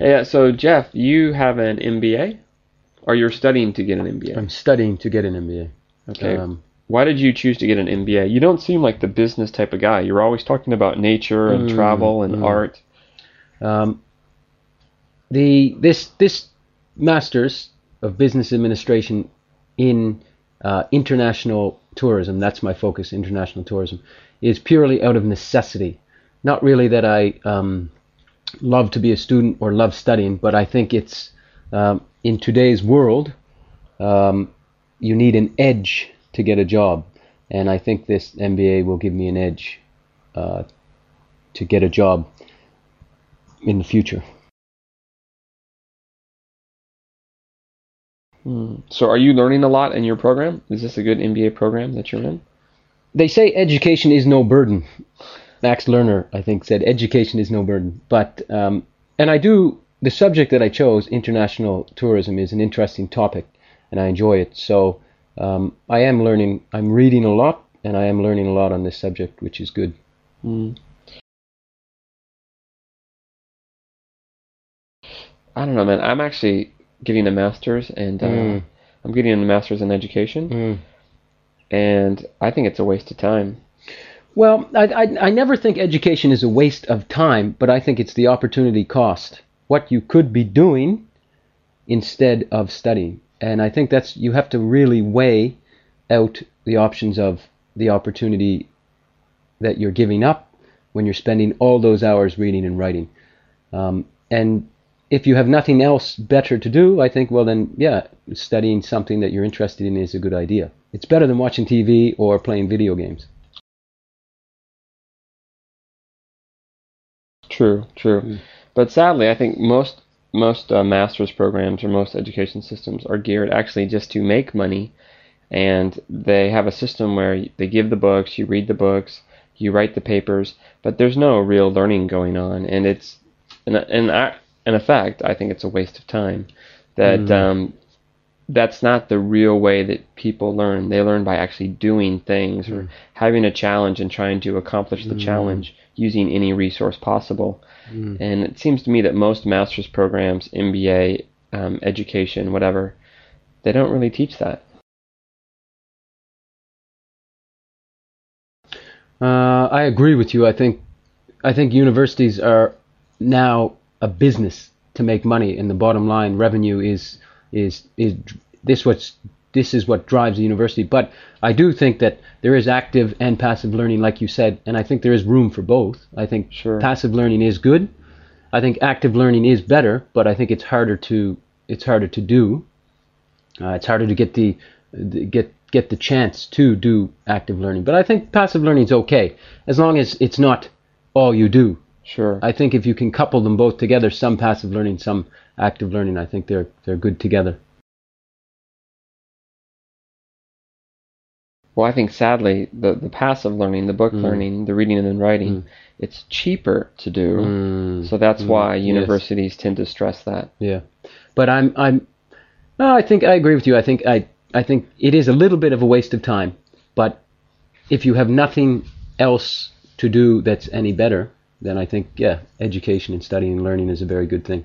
Yeah. So Jeff, you have an MBA, or you're studying to get an MBA? I'm studying to get an MBA. Okay. Um, Why did you choose to get an MBA? You don't seem like the business type of guy. You're always talking about nature and Mm, travel and mm. art. Um, the this this masters of business administration in uh, international tourism. That's my focus. International tourism is purely out of necessity. Not really that I um, love to be a student or love studying, but I think it's um, in today's world um, you need an edge to get a job, and I think this MBA will give me an edge uh, to get a job in the future. Mm. So are you learning a lot in your program? Is this a good MBA program that you're in? They say education is no burden. Max Lerner, I think, said education is no burden. But um, and I do the subject that I chose, international tourism, is an interesting topic, and I enjoy it. So um, I am learning. I'm reading a lot, and I am learning a lot on this subject, which is good. Mm. I don't know, man. I'm actually getting a master's, and uh, Mm. I'm getting a master's in education, and I think it's a waste of time. Well, I, I, I never think education is a waste of time, but I think it's the opportunity cost. What you could be doing instead of studying. And I think that's, you have to really weigh out the options of the opportunity that you're giving up when you're spending all those hours reading and writing. Um, and if you have nothing else better to do, I think, well, then, yeah, studying something that you're interested in is a good idea. It's better than watching TV or playing video games. True, true. Mm. But sadly, I think most most uh, master's programs or most education systems are geared actually just to make money, and they have a system where they give the books, you read the books, you write the papers, but there's no real learning going on, and it's in in, a- in effect, I think it's a waste of time. That Mm. um, that's not the real way that people learn. They learn by actually doing things or Mm. having a challenge and trying to accomplish the Mm. challenge using any resource possible. Mm. And it seems to me that most master's programs, MBA, um, education, whatever, they don't really teach that. Uh, I agree with you. I think I think universities are now a business to make money, and the bottom line revenue is is is this what's this is what drives the university. But I do think that there is active and passive learning, like you said, and I think there is room for both. I think Sure. passive learning is good. I think active learning is better, but I think it's harder to it's harder to do. Uh, it's harder to get the, the get get the chance to do active learning. But I think passive learning is okay as long as it's not all you do. Sure. I think if you can couple them both together, some passive learning, some active learning, I think they're they're good together. well, I think sadly, the, the passive learning, the book Mm. learning, the reading and writing, Mm. it's cheaper to do. Mm, So that's mm, why yes. universities tend to stress that. Yeah, but I'm I'm. No, I think I agree with you. I think I I think it is a little bit of a waste of time. But if you have nothing else to do that's any better, then I think yeah, education and studying and learning is a very good thing.